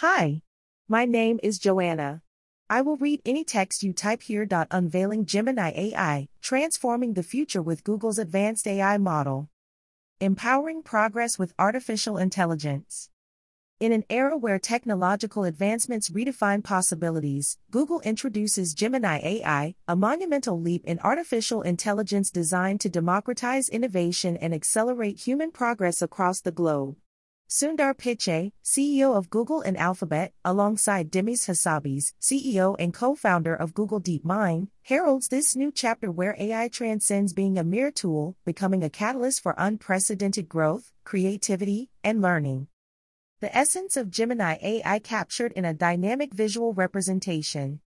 Hi. My name is Joanna. I will read any text you type here. Unveiling Gemini AI, transforming the future with Google's advanced AI model. Empowering progress with artificial intelligence. In an era where technological advancements redefine possibilities, Google introduces Gemini AI, a monumental leap in artificial intelligence designed to democratize innovation and accelerate human progress across the globe. Sundar Pichai, CEO of Google and Alphabet, alongside Demis Hassabis, CEO and co-founder of Google DeepMind, heralds this new chapter where AI transcends being a mere tool, becoming a catalyst for unprecedented growth, creativity, and learning. The essence of Gemini AI captured in a dynamic visual representation.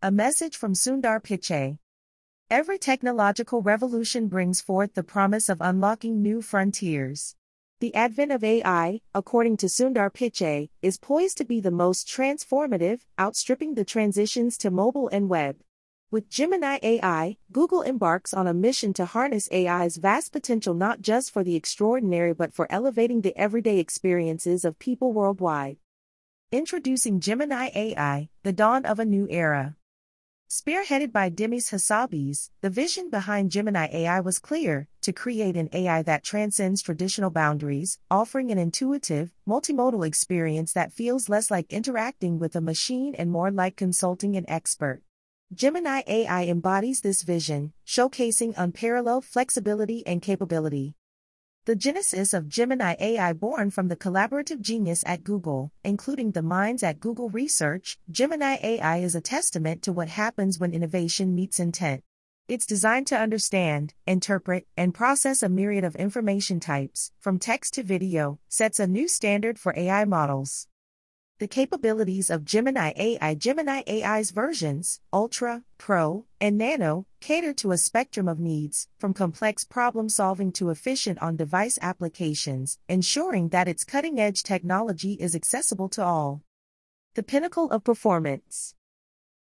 A message from Sundar Pichai. Every technological revolution brings forth the promise of unlocking new frontiers. The advent of AI, according to Sundar Pichai, is poised to be the most transformative, outstripping the transitions to mobile and web. With Gemini AI, Google embarks on a mission to harness AI's vast potential not just for the extraordinary but for elevating the everyday experiences of people worldwide. Introducing Gemini AI, the dawn of a new era. Spearheaded by Demis Hassabis, the vision behind Gemini AI was clear to create an AI that transcends traditional boundaries, offering an intuitive, multimodal experience that feels less like interacting with a machine and more like consulting an expert. Gemini AI embodies this vision, showcasing unparalleled flexibility and capability. The genesis of Gemini AI born from the collaborative genius at Google, including the minds at Google Research, Gemini AI is a testament to what happens when innovation meets intent. It's designed to understand, interpret, and process a myriad of information types, from text to video, sets a new standard for AI models. The capabilities of Gemini AI Gemini AI's versions, Ultra, Pro, and Nano, cater to a spectrum of needs, from complex problem solving to efficient on device applications, ensuring that its cutting edge technology is accessible to all. The pinnacle of performance.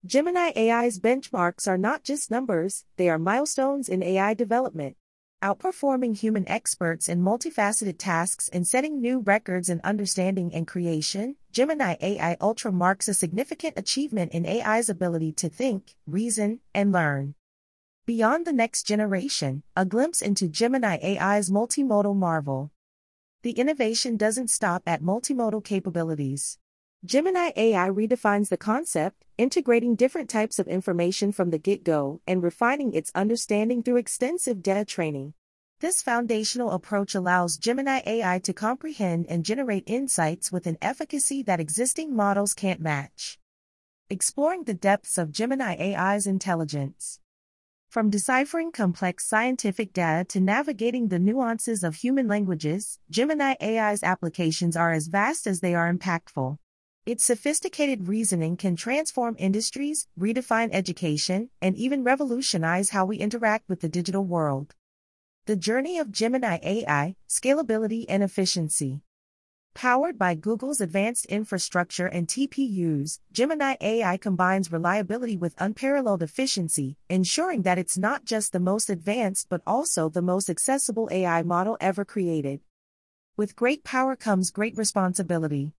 Gemini AI's benchmarks are not just numbers, they are milestones in AI development outperforming human experts in multifaceted tasks and setting new records in understanding and creation, Gemini AI Ultra marks a significant achievement in AI's ability to think, reason, and learn. Beyond the next generation, a glimpse into Gemini AI's multimodal marvel. The innovation doesn't stop at multimodal capabilities. Gemini AI redefines the concept, integrating different types of information from the get go and refining its understanding through extensive data training. This foundational approach allows Gemini AI to comprehend and generate insights with an efficacy that existing models can't match. Exploring the depths of Gemini AI's intelligence. From deciphering complex scientific data to navigating the nuances of human languages, Gemini AI's applications are as vast as they are impactful. Its sophisticated reasoning can transform industries, redefine education, and even revolutionize how we interact with the digital world. The journey of Gemini AI, scalability and efficiency. Powered by Google's advanced infrastructure and TPUs, Gemini AI combines reliability with unparalleled efficiency, ensuring that it's not just the most advanced but also the most accessible AI model ever created. With great power comes great responsibility.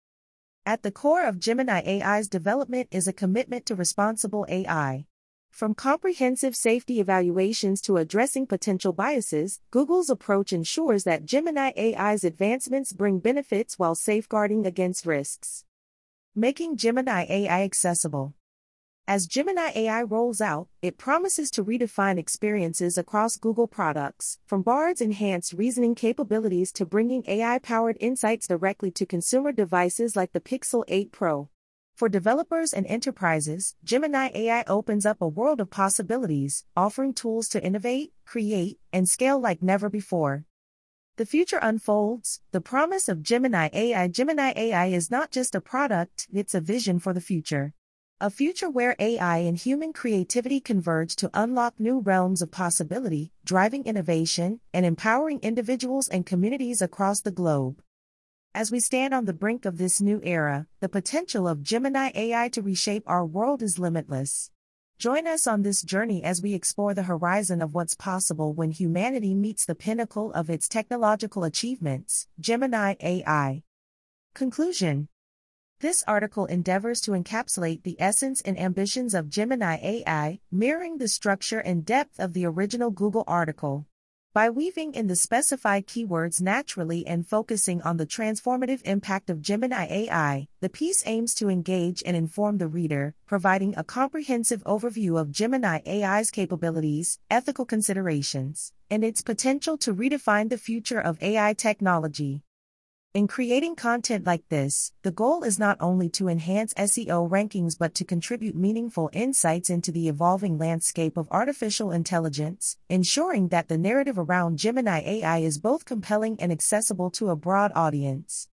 At the core of Gemini AI's development is a commitment to responsible AI. From comprehensive safety evaluations to addressing potential biases, Google's approach ensures that Gemini AI's advancements bring benefits while safeguarding against risks. Making Gemini AI accessible. As Gemini AI rolls out, it promises to redefine experiences across Google products, from Bard's enhanced reasoning capabilities to bringing AI powered insights directly to consumer devices like the Pixel 8 Pro. For developers and enterprises, Gemini AI opens up a world of possibilities, offering tools to innovate, create, and scale like never before. The future unfolds. The promise of Gemini AI Gemini AI is not just a product, it's a vision for the future. A future where AI and human creativity converge to unlock new realms of possibility, driving innovation, and empowering individuals and communities across the globe. As we stand on the brink of this new era, the potential of Gemini AI to reshape our world is limitless. Join us on this journey as we explore the horizon of what's possible when humanity meets the pinnacle of its technological achievements, Gemini AI. Conclusion This article endeavors to encapsulate the essence and ambitions of Gemini AI, mirroring the structure and depth of the original Google article. By weaving in the specified keywords naturally and focusing on the transformative impact of Gemini AI, the piece aims to engage and inform the reader, providing a comprehensive overview of Gemini AI's capabilities, ethical considerations, and its potential to redefine the future of AI technology. In creating content like this, the goal is not only to enhance SEO rankings but to contribute meaningful insights into the evolving landscape of artificial intelligence, ensuring that the narrative around Gemini AI is both compelling and accessible to a broad audience.